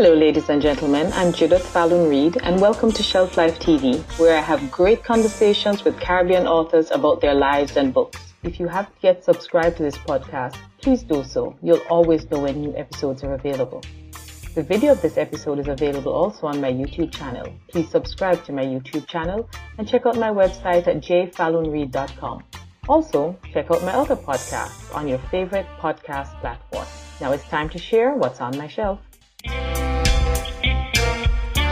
Hello, ladies and gentlemen. I'm Judith Falloon-Reid, and welcome to Shelf Life TV, where I have great conversations with Caribbean authors about their lives and books. If you haven't yet subscribed to this podcast, please do so. You'll always know when new episodes are available. The video of this episode is available also on my YouTube channel. Please subscribe to my YouTube channel and check out my website at jfalloonreid.com. Also, check out my other podcasts on your favorite podcast platform. Now it's time to share what's on my shelf.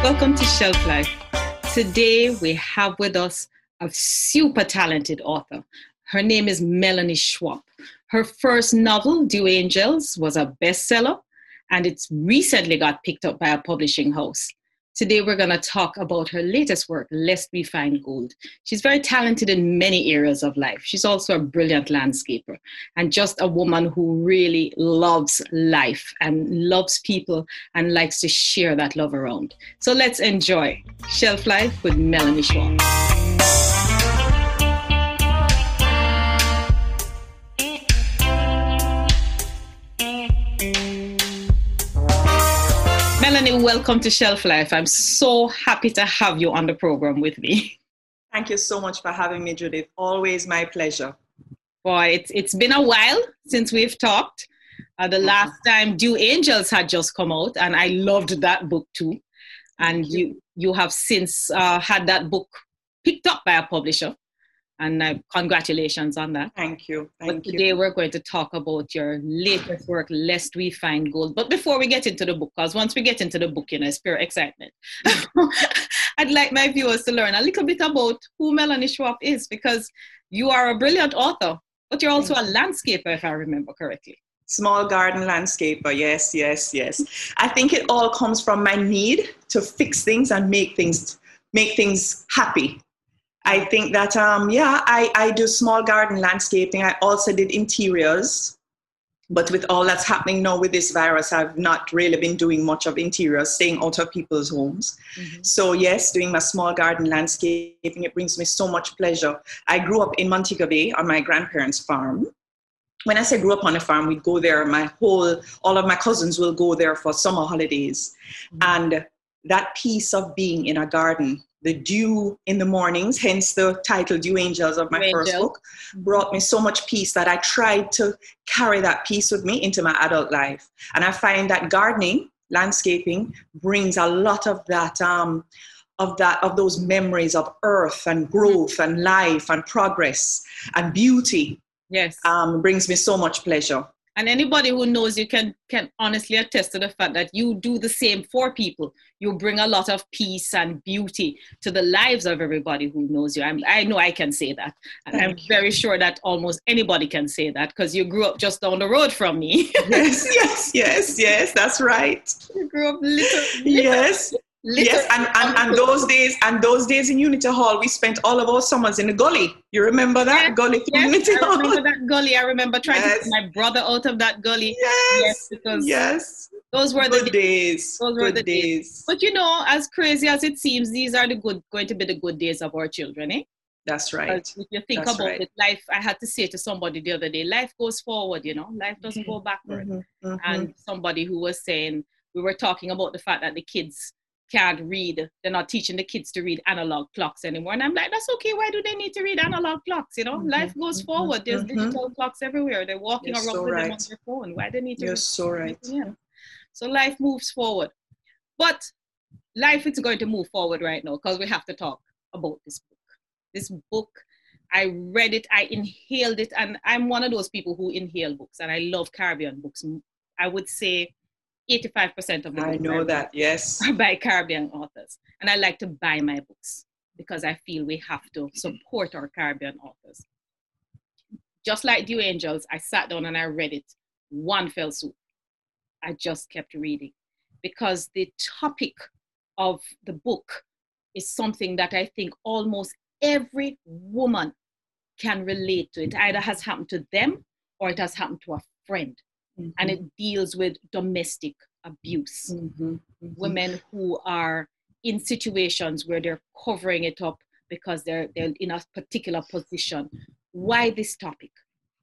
Welcome to Shelf Life. Today we have with us a super talented author. Her name is Melanie Schwapp. Her first novel, Dew Angels, was a bestseller and it's recently got picked up by a publishing house. Today, we're going to talk about her latest work, Lest We Find Gold. She's very talented in many areas of life. She's also a brilliant landscaper and just a woman who really loves life and loves people and likes to share that love around. So let's enjoy Shelf Life with Melanie Schwapp. Melanie, welcome to Shelf Life. I'm so happy to have you on the program with me. Thank you so much for having me, Judith. Always my pleasure. Boy, it's, it's been a while since we've talked. Uh, the last time Dew Angels had just come out, and I loved that book too. And you, you have since uh, had that book picked up by a publisher and uh, congratulations on that. Thank you. Thank but today you. we're going to talk about your latest work, Lest We Find Gold. But before we get into the book, because once we get into the book, you know, it's pure excitement. I'd like my viewers to learn a little bit about who Melanie Schwapp is, because you are a brilliant author, but you're also a landscaper, if I remember correctly. Small garden landscaper, yes, yes, yes. I think it all comes from my need to fix things and make things make things happy I think that, um, yeah, I, I do small garden landscaping. I also did interiors. But with all that's happening now with this virus, I've not really been doing much of interiors, staying out of people's homes. Mm-hmm. So, yes, doing my small garden landscaping, it brings me so much pleasure. I grew up in Montego Bay on my grandparents' farm. When I say grew up on a farm, we'd go there. My whole, all of my cousins will go there for summer holidays. Mm-hmm. And that piece of being in a garden the dew in the mornings, hence the title Dew Angels of my Angel. first book, brought me so much peace that I tried to carry that peace with me into my adult life. And I find that gardening, landscaping, brings a lot of that. Um, of that of those memories of earth and growth and life and progress and beauty yes um, brings me so much pleasure and anybody who knows you can can honestly attest to the fact that you do the same for people. You bring a lot of peace and beauty to the lives of everybody who knows you. I'm, i know i can say that. And Thank i'm you. very sure that almost anybody can say that because you grew up just down the road from me. Yes yes yes yes that's right. You grew up little, little yes yes, and, and, and those days and those days in Unity Hall, we spent all of our summers in the gully. You remember that yes, gully yes, Unity I Hall? remember that gully. I remember trying yes. to get my brother out of that gully. Yes, yes, because yes, those were good the days. Those good were the days. days. But you know, as crazy as it seems, these are the good going to be the good days of our children, eh? That's right. If you think That's about right. it, life, I had to say to somebody the other day, life goes forward, you know, life doesn't go backward. Mm-hmm, mm-hmm. And somebody who was saying, we were talking about the fact that the kids can't read. They're not teaching the kids to read analog clocks anymore. And I'm like, that's okay. Why do they need to read analog clocks? You know, mm-hmm. life goes forward. There's mm-hmm. digital clocks everywhere. They're walking You're around so with right. them on their phone. Why do they need to? You're read so right. Yeah. So life moves forward, but life is going to move forward right now because we have to talk about this book. This book. I read it, I inhaled it, and I'm one of those people who inhale books, and I love Caribbean books. I would say 85% of the I know that, yes. By Caribbean authors. And I like to buy my books because I feel we have to support our Caribbean authors. Just like Dew Angels, I sat down and I read it one fell swoop. I just kept reading because the topic of the book is something that I think almost every woman can relate to. It either has happened to them or it has happened to a friend mm-hmm. and it deals with domestic abuse. Mm-hmm. Mm-hmm. Women who are in situations where they're covering it up because they're they're in a particular position. Why this topic?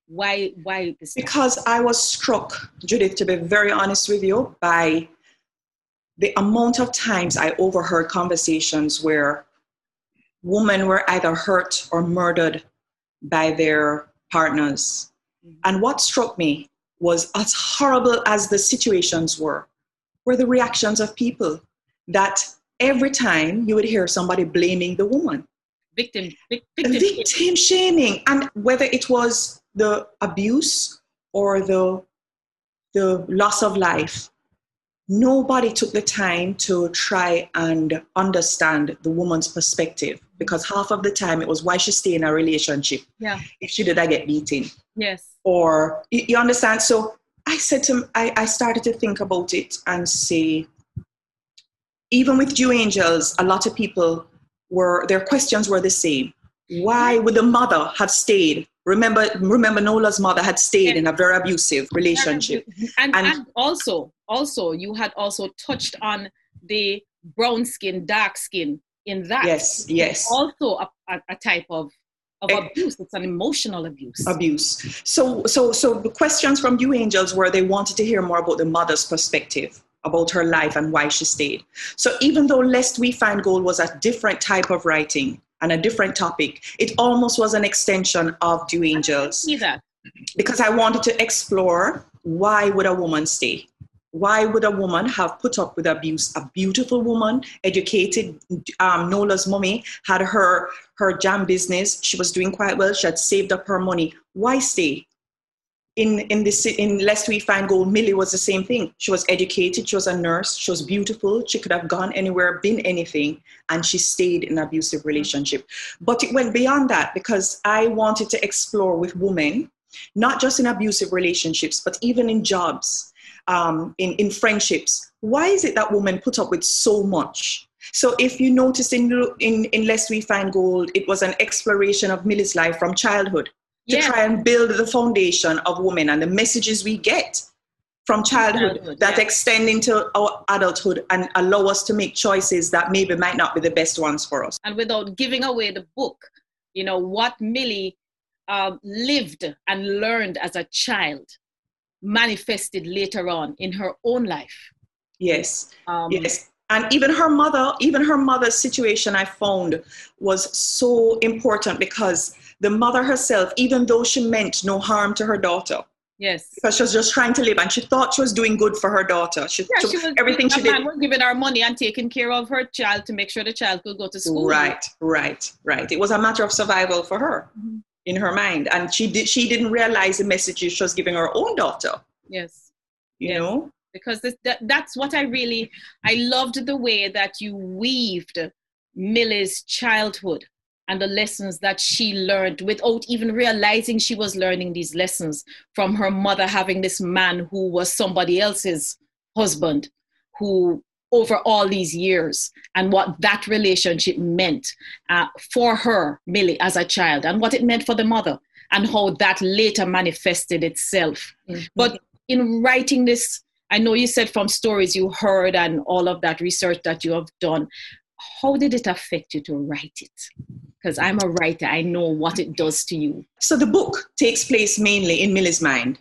Why why this? Topic? Because I was struck, Judith, to be very honest with you, by the amount of times I overheard conversations where women were either hurt or murdered by their partners. Mm-hmm. And what struck me was as horrible as the situations were, were the reactions of people that every time you would hear somebody blaming the woman. Victim, victim, victim shaming. And whether it was the abuse or the, the loss of life, nobody took the time to try and understand the woman's perspective because half of the time it was why she stay in a relationship. Yeah. If she did, I get beaten. Yes. Or you, you understand? So I said to I, I started to think about it and say, even with Dew Angels, a lot of people were their questions were the same. Why would the mother have stayed? Remember, remember Nola's mother had stayed in a very abusive relationship. And, and, and also, also, you had also touched on the brown skin, dark skin in that. Yes, yes. Also a, a, a type of of eh, abuse. It's an emotional abuse. Abuse. So, so, so the questions from Dew Angels were they wanted to hear more about the mother's perspective about her life and why she stayed. So, even though Lest We Find Gold was a different type of writing and a different topic, it almost was an extension of Dew Angels. see that. Because I wanted to explore why would a woman stay? Why would a woman have put up with abuse? A beautiful woman, educated. Um, Nola's mommy had her her jam business. She was doing quite well. She had saved up her money. Why stay? In in this in Lest We Find Gold, Millie was the same thing. She was educated. She was a nurse. She was beautiful. She could have gone anywhere, been anything, and she stayed in an abusive relationship. But it went beyond that because I wanted to explore with women, not just in abusive relationships, but even in jobs um, in, in friendships. Why is it that women put up with so much? So if you notice in, in, in Lest We Find Gold, it was an exploration of Millie's life from childhood to yeah. try and build the foundation of women and the messages we get from childhood, childhood that yeah. extend into our adulthood and allow us to make choices that maybe might not be the best ones for us. And without giving away the book, you know, what Millie uh, lived and learned as a child manifested later on in her own life. Yes. Um, yes. And even her mother, even her mother's situation, I found was so important because the mother herself, even though she meant no harm to her daughter, Yes. Because she was just trying to live and she thought she was doing good for her daughter. She, yeah, she was, everything she did. was giving her money and taking care of her child to make sure the child could go to school. Right, right, right. It was a matter of survival for her mm-hmm. In her mind. And she did she didn't realize the messages she was giving her own daughter. Yes. You yes. know? Because this, that, that's what I really, I loved the way that you weaved Millie's childhood and the lessons that she learned without even realizing she was learning these lessons from her mother having this man who was somebody else's husband who over all these years and what that relationship meant uh, for her millie as a child and what it meant for the mother and how that later manifested itself mm-hmm. but in writing this, I know you said from stories you heard and all of that research that you have done, how did it affect you to write it? Because I'm a writer, I know what it does to you. So the book takes place mainly in Millie's mind.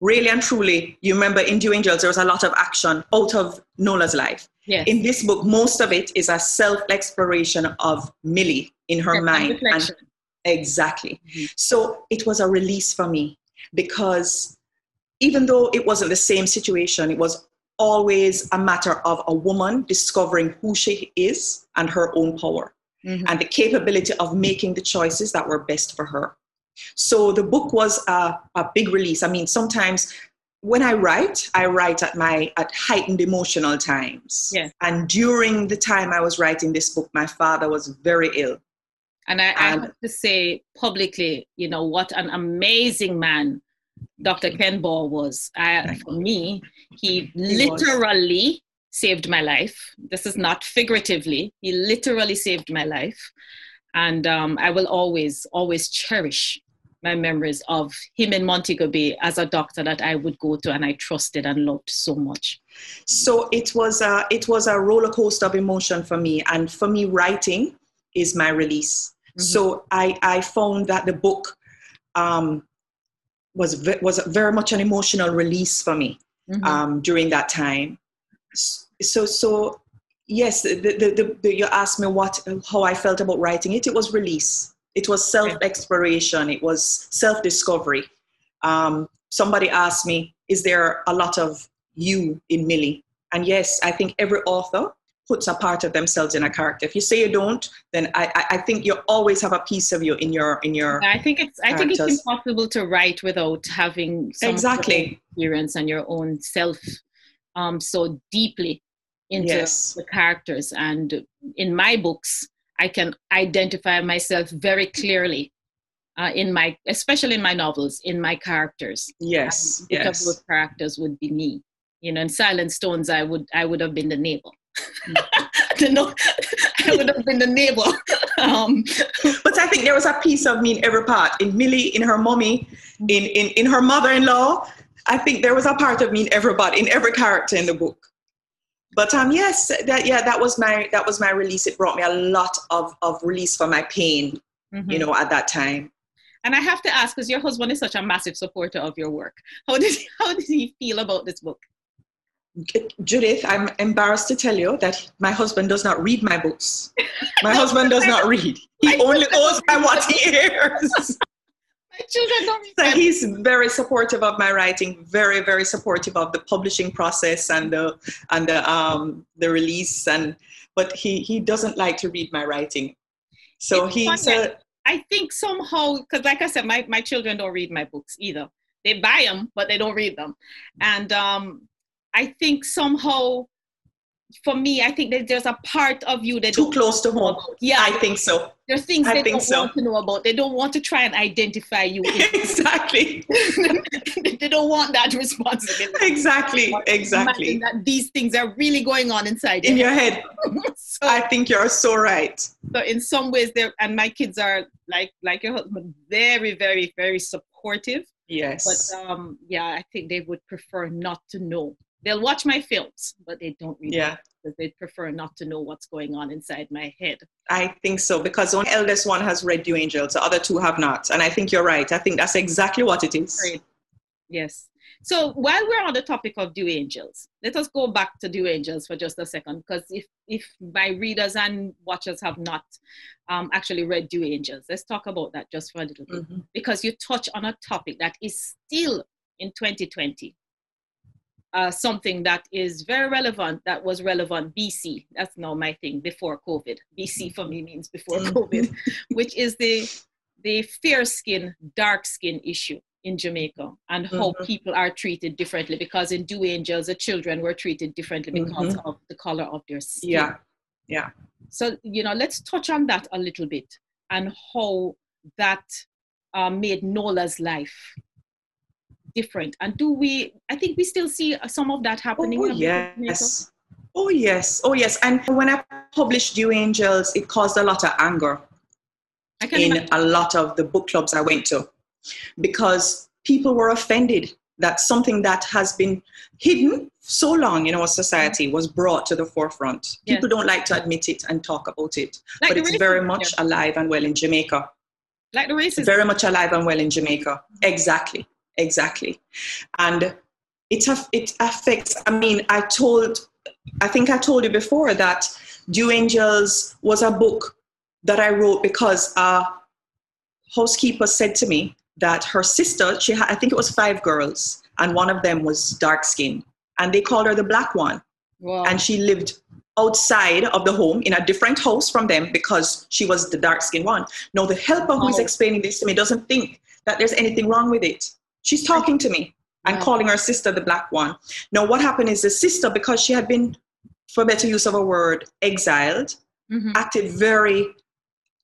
Really and truly, you remember in Dew Angels, there was a lot of action out of Nola's life. Yes. In this book, most of it is a self exploration of Millie in her mind. And exactly. Mm-hmm. So it was a release for me because even though it wasn't the same situation, it was always a matter of a woman discovering who she is and her own power mm-hmm. and the capability of making the choices that were best for her. So the book was a, a big release. I mean, sometimes when I write, I write at my at heightened emotional times. Yeah. And during the time I was writing this book, my father was very ill. And I, I have to say publicly, you know, what an amazing man Dr. Ken Ball was. I, for me, he, he literally was. saved my life. This is not figuratively. He literally saved my life. And um, I will always, always cherish my memories of him in Montego Bay as a doctor that I would go to and I trusted and loved so much. So it was a, it was a roller coaster of emotion for me. And for me, writing is my release. Mm-hmm. So I, I found that the book um, was was very much an emotional release for me mm-hmm. um, during that time. So, so yes, the, the, the, the, you asked me what, how I felt about writing it. It was release. It was self exploration. It was self discovery. Um, somebody asked me, is there a lot of you in Millie? And yes, I think every author puts a part of themselves in a character. If you say you don't, then I, I think you always have a piece of you in your in your. I think it's I think it's impossible to write without having some exactly experience and your own self um, so deeply into yes. the characters. And in my books, I can identify myself very clearly uh, in my, especially in my novels, in my characters. Yes, and yes. those characters would be me. You know, in Silent Stones, I would I would have been the neighbor. no, I would have been the neighbor. Um, but I think there was a piece of me in every part. In Millie, in her mommy, in, in, in her mother-in-law. I think there was a part of me in everybody, in every character in the book. But um, yes, that yeah, that was my that was my release. It brought me a lot of of release for my pain, mm-hmm. you know, at that time. And I have to ask, because your husband is such a massive supporter of your work, how did how did he feel about this book? Judith, I'm embarrassed to tell you that my husband does not read my books. My husband does not read. He only goes by what he hears. Children don't. So he's very supportive of my writing, very, very supportive of the publishing process and the and the um the release and but he he doesn't like to read my writing. So it's he's a, I think somehow because like I said, my, my children don't read my books either. They buy them, but they don't read them. And um I think somehow for me, I think that there's a part of you that too close to home. Yeah, I think so. There's things I they don't so. want to know about. They don't want to try and identify you. exactly. they don't want that responsibility. Exactly. Exactly. That these things are really going on inside in your head. so, I think you're so right. So in some ways, there and my kids are like like your husband, very, very, very supportive. Yes. But um, yeah, I think they would prefer not to know they'll watch my films, but they don't read yeah. because they prefer not to know what's going on inside my head. I think so because the eldest one has read Dew Angels, the other two have not, and I think you're right. I think that's exactly what it is. Great. Yes. So while we're on the topic of Dew Angels, let us go back to Dew Angels for just a second, because if if my readers and watchers have not um, actually read Dew Angels, let's talk about that just for a little bit, mm-hmm. because you touch on a topic that is still in 2020 uh, something that is very relevant that was relevant BC. That's now my thing before COVID. BC for me means before mm. COVID, which is the the fair skin, dark skin issue in Jamaica and how mm-hmm. people are treated differently because in Dew Angels, the children were treated differently because mm-hmm. of the color of their skin. Yeah. Yeah. So, you know, let's touch on that a little bit and how that uh, made Nola's life different. And do we, I think we still see uh, some of that happening. Oh, yes. Oh, yes. Oh, yes. And when I published Dew Angels, it caused a lot of anger in imagine. a lot of the book clubs I went to because people were offended that something that has been hidden so long in our society was brought to the forefront. Yes. People don't like to admit it and talk about it, like but it's racism, very much yeah. alive and well in Jamaica. Like the racism. Very much alive and well in Jamaica. Mm-hmm. Exactly exactly and it, it affects i mean i told i think i told you before that dew angels was a book that i wrote because a housekeeper said to me that her sister she had i think it was five girls and one of them was dark skinned and they called her the black one wow. and she lived outside of the home in a different house from them because she was the dark skinned one. Now, the helper who is oh. explaining this to me doesn't think that there's anything wrong with it. She's talking to me and calling her sister the black one. Now, what happened is the sister, because she had been, for better use of a word, exiled, mm-hmm. acted very,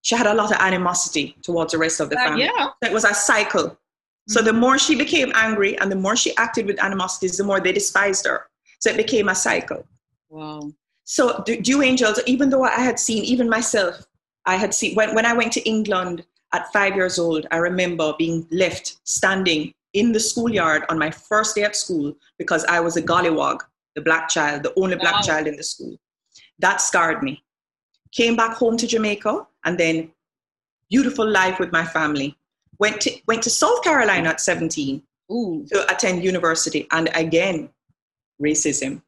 she had a lot of animosity towards the rest of the uh, family. Yeah. It was a cycle. Mm-hmm. So the more she became angry and the more she acted with animosities, the more they despised her. So it became a cycle. Wow. So Dew Angels, even though I had seen, even myself, I had seen, when, when I went to England at five years old, I remember being left standing in the schoolyard on my first day at school because I was a gollywog, the black child, the only black wow. child in the school. That scarred me. Came back home to Jamaica and then beautiful life with my family. Went to, went to South Carolina at 17 Ooh. to attend university. And again, racism.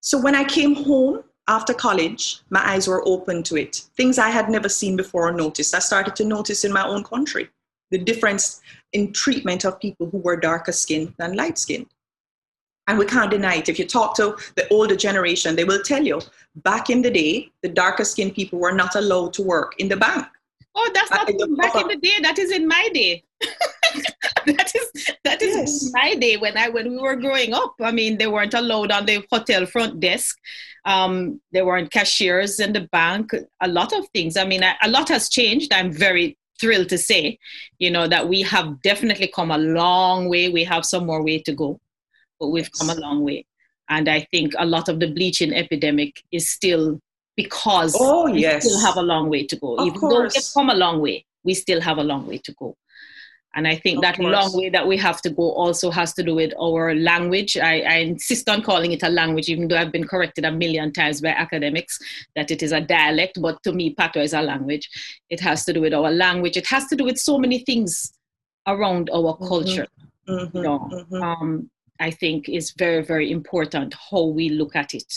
So when I came home after college, my eyes were open to it. Things I had never seen before or noticed. I started to notice in my own country the difference in treatment of people who were darker skinned than light skinned. And we can't deny it. If you talk to the older generation, they will tell you back in the day, the darker skinned people were not allowed to work in the bank. Oh, that's not back in the day. That is in my day. that is that is yes. my day when I when we were growing up. I mean, they weren't allowed on the hotel front desk. Um, there weren't cashiers in the bank. A lot of things. I mean, a lot has changed. I'm very thrilled to say, you know, that we have definitely come a long way. We have some more way to go, but we've come a long way. And I think a lot of the bleaching epidemic is still because oh, yes. we still have a long way to go. Of Even course. though we've come a long way, we still have a long way to go. And I think Of that course. long way that we have to go also has to do with our language. I, I insist on calling it a language, even though I've been corrected a million times by academics that it is a dialect. But to me, Patois is a language. It has to do with our language. It has to do with so many things around our Mhm. culture. Mhm, You know, mhm. um, I think is very, very important how we look at it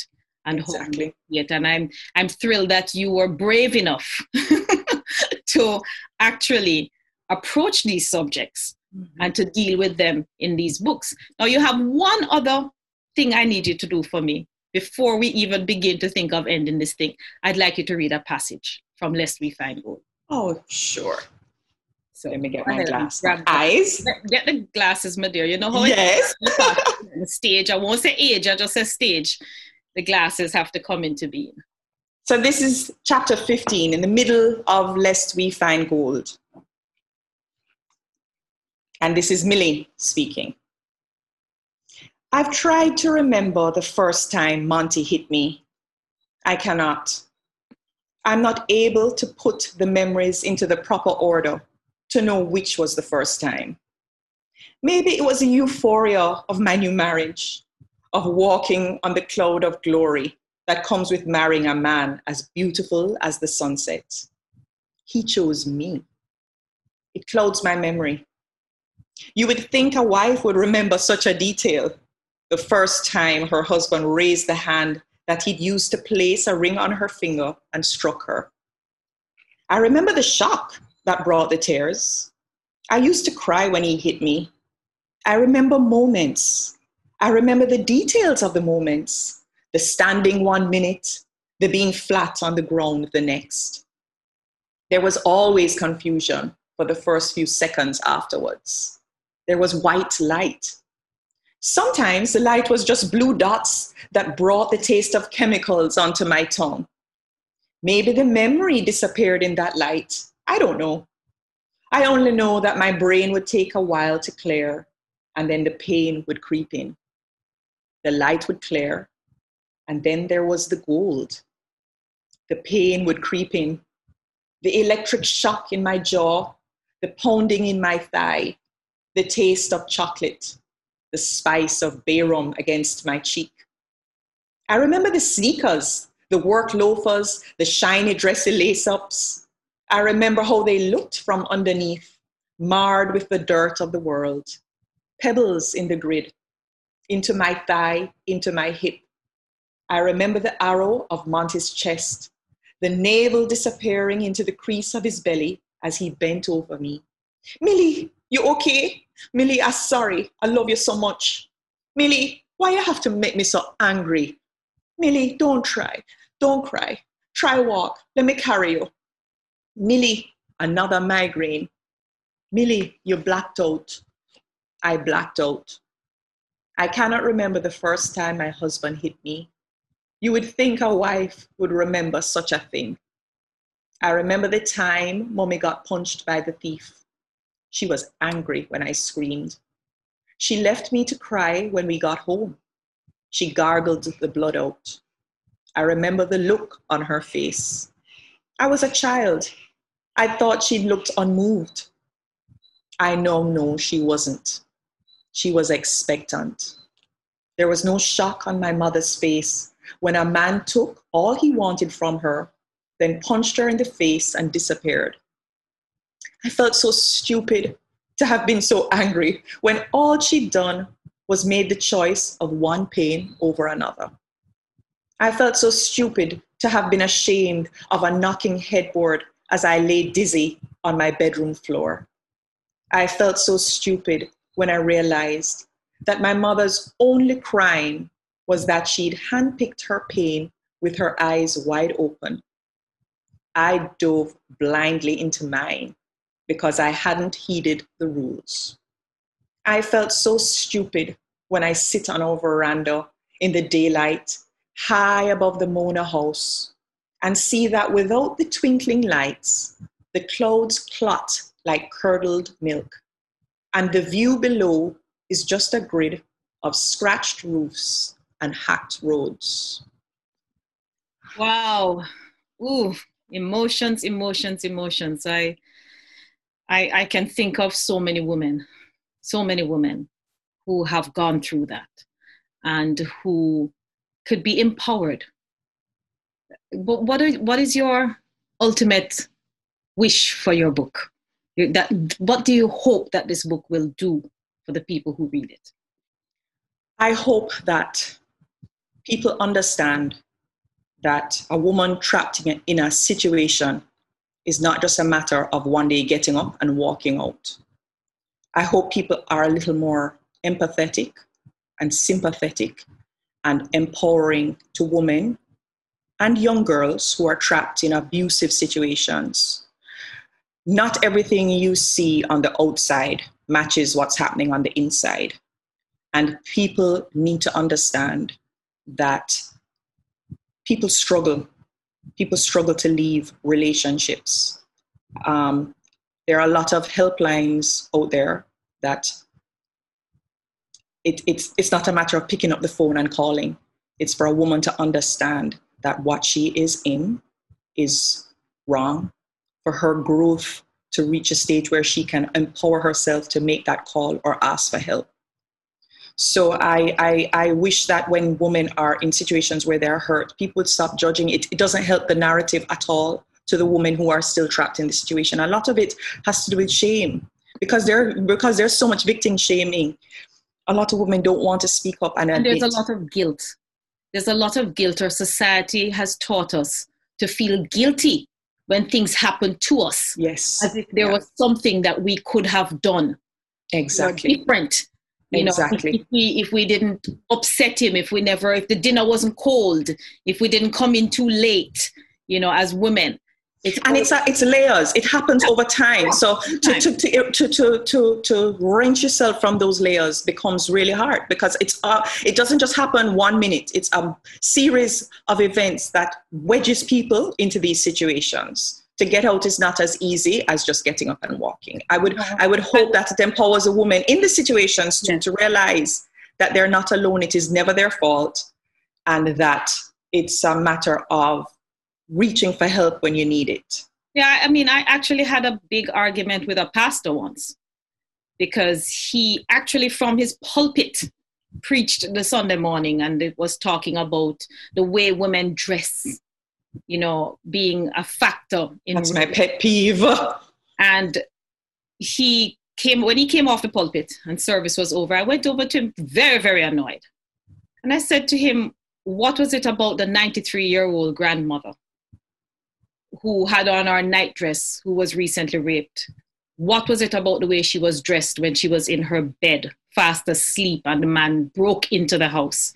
and how we see it. And I'm I'm thrilled that you were brave enough to actually approach these subjects Mhm. and to deal with them in these books. Now, you have one other thing I need you to do for me before we even begin to think of ending this thing. I'd like you to read a passage from Lest We Find Gold. Oh, sure. So Let me get my ahead and glass. Eyes. Get- the glasses, my dear. You know how it Yes. the stage. I won't say age, I just say stage. The glasses have to come into being. So this is chapter 15 in the middle of Lest We Find Gold. And this is Millie speaking. I've tried to remember the first time Monty hit me. I cannot. I'm not able to put the memories into the proper order to know which was the first time. Maybe it was the euphoria of my new marriage, of walking on the cloud of glory that comes with marrying a man as beautiful as the sunset. He chose me. It clouds my memory. You would think a wife would remember such a detail. The first time her husband raised the hand that he'd used to place a ring on her finger and struck her. I remember the shock that brought the tears. I used to cry when he hit me. I remember moments. I remember the details of the moments the standing one minute, the being flat on the ground the next. There was always confusion for the first few seconds afterwards. There was white light. Sometimes the light was just blue dots that brought the taste of chemicals onto my tongue. Maybe the memory disappeared in that light. I don't know. I only know that my brain would take a while to clear and then the pain would creep in. The light would clear and then there was the gold. The pain would creep in, the electric shock in my jaw, the pounding in my thigh, the taste of chocolate, the spice of bay rum against my cheek. I remember the sneakers, the work loafers, the shiny dressy lace ups. I remember how they looked from underneath, marred with the dirt of the world, pebbles in the grid, into my thigh, into my hip. I remember the arrow of Monty's chest, the navel disappearing into the crease of his belly as he bent over me. Millie, you okay? Millie, I'm sorry. I love you so much. Millie, why you have to make me so angry? Millie, don't try. Don't cry. Try walk. Let me carry you. Millie, another migraine. Millie, you blacked out. I blacked out. I cannot remember the first time my husband hit me. You would think a wife would remember such a thing. I remember the time mommy got punched by the thief. She was angry when I screamed. She left me to cry when we got home. She gargled the blood out. I remember the look on her face. I was a child. I thought she looked unmoved. I now know she wasn't. She was expectant. There was no shock on my mother's face when a man took all he wanted from her, then punched her in the face and disappeared. I felt so stupid to have been so angry when all she'd done was made the choice of one pain over another. I felt so stupid to have been ashamed of a knocking headboard as I lay dizzy on my bedroom floor. I felt so stupid when I realized that my mother's only crime was that she'd handpicked her pain with her eyes wide open. I dove blindly into mine because I hadn't heeded the rules. I felt so stupid when I sit on our veranda in the daylight, high above the Mona house, and see that without the twinkling lights, the clouds clot like curdled milk, and the view below is just a grid of scratched roofs and hacked roads. Wow. Ooh, emotions, emotions, emotions. I, I, I can think of so many women, so many women who have gone through that and who could be empowered. But what, are, what is your ultimate wish for your book? That, what do you hope that this book will do for the people who read it? I hope that people understand that a woman trapped in a, in a situation is not just a matter of one day getting up and walking out. I hope people are a little more empathetic and sympathetic and empowering to women and young girls who are trapped in abusive situations. Not everything you see on the outside matches what's happening on the inside. And people need to understand that people struggle. People struggle to leave relationships. Um, there are a lot of helplines out there that it, it's, it's not a matter of picking up the phone and calling. It's for a woman to understand that what she is in is wrong, for her growth to reach a stage where she can empower herself to make that call or ask for help. So I, I, I wish that when women are in situations where they're hurt, people would stop judging. It. It doesn't help the narrative at all to the women who are still trapped in the situation. A lot of it has to do with shame because there because there's so much victim shaming. A lot of women don't want to speak up and, and there's a lot of guilt. There's a lot of guilt our society has taught us to feel guilty when things happen to us. Yes. As if there yeah. was something that we could have done. Exactly. different you exactly. if we if we didn't upset him if we never if the dinner wasn't cold if we didn't come in too late you know as women it's and it's it's layers. It happens over time. So to, to, to, to, to, to, to wrench yourself from those layers becomes really hard because it's uh, it doesn't just happen one minute. It's a series of events that wedges people into these situations. To get out is not as easy as just getting up and walking. I would I would hope that it empowers a woman in the situations to, to realize that they're not alone. It is never their fault, and that it's a matter of reaching for help when you need it. Yeah, I mean, I actually had a big argument with a pastor once because he actually, from his pulpit, preached the Sunday morning and it was talking about the way women dress, you know, being a factor in. That's my pet peeve. And he came, when he came off the pulpit and service was over, I went over to him very, very annoyed. And I said to him, What was it about the 93 year old grandmother who had on our nightdress who was recently raped what was it about the way she was dressed when she was in her bed fast asleep and the man broke into the house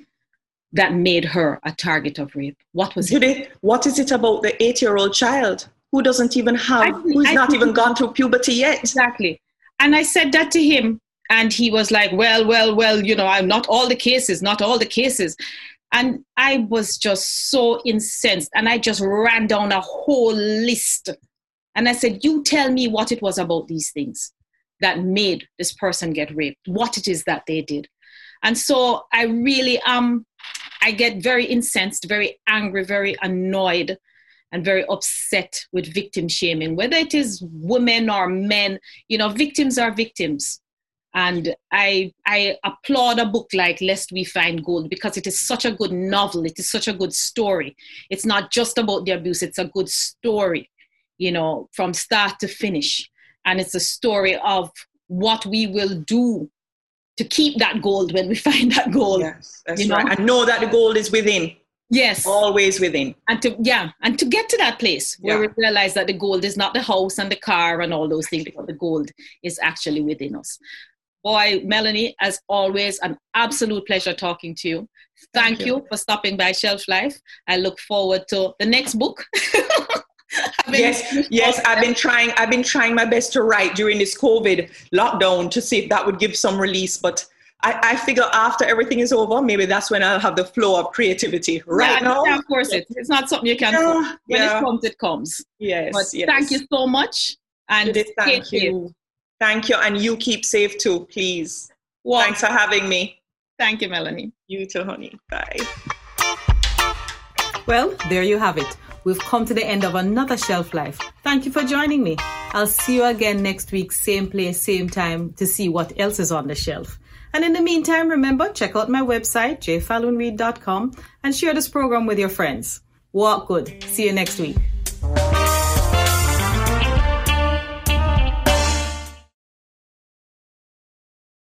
that made her a target of rape what was it what is it about the eight year old child who doesn't even have who's I, not even gone through puberty yet exactly and i said that to him and he was like well well well you know i'm not all the cases not all the cases and I was just so incensed. And I just ran down a whole list. And I said, You tell me what it was about these things that made this person get raped, what it is that they did. And so I really um I get very incensed, very angry, very annoyed, and very upset with victim shaming, whether it is women or men. You know, victims are victims. And I, I applaud a book like Lest We Find Gold because it is such a good novel. It is such a good story. It's not just about the abuse, it's a good story, you know, from start to finish. And it's a story of what we will do to keep that gold when we find that gold. Yes, that's you know? right. And know that the gold is within. Yes. Always within. And to yeah, and to get to that place where yeah. we realize that the gold is not the house and the car and all those things, but the gold is actually within us. Boy, Melanie, as always, an absolute pleasure talking to you. Thank, Thank you. you for stopping by Shelf Life. I look forward to the next book. yes, yes, I've been trying. I've been trying my best to write during this COVID lockdown to see if that would give some release. But I, I figure after everything is over, maybe that's when I'll have the flow of creativity. Right yeah, now, of course, it. It's not something you can. Yeah, when yeah. it comes, it comes. Yes. But yes. thank you so much, and thank you. Safe. Thank you, and you keep safe too, please. Well, Thanks for having me. Thank you, Melanie. You too, honey. Bye. Well, there you have it. We've come to the end of another shelf life. Thank you for joining me. I'll see you again next week, same place, same time, to see what else is on the shelf. And in the meantime, remember, check out my website, jfalloonreid.com, and share this program with your friends. Walk good. See you next week.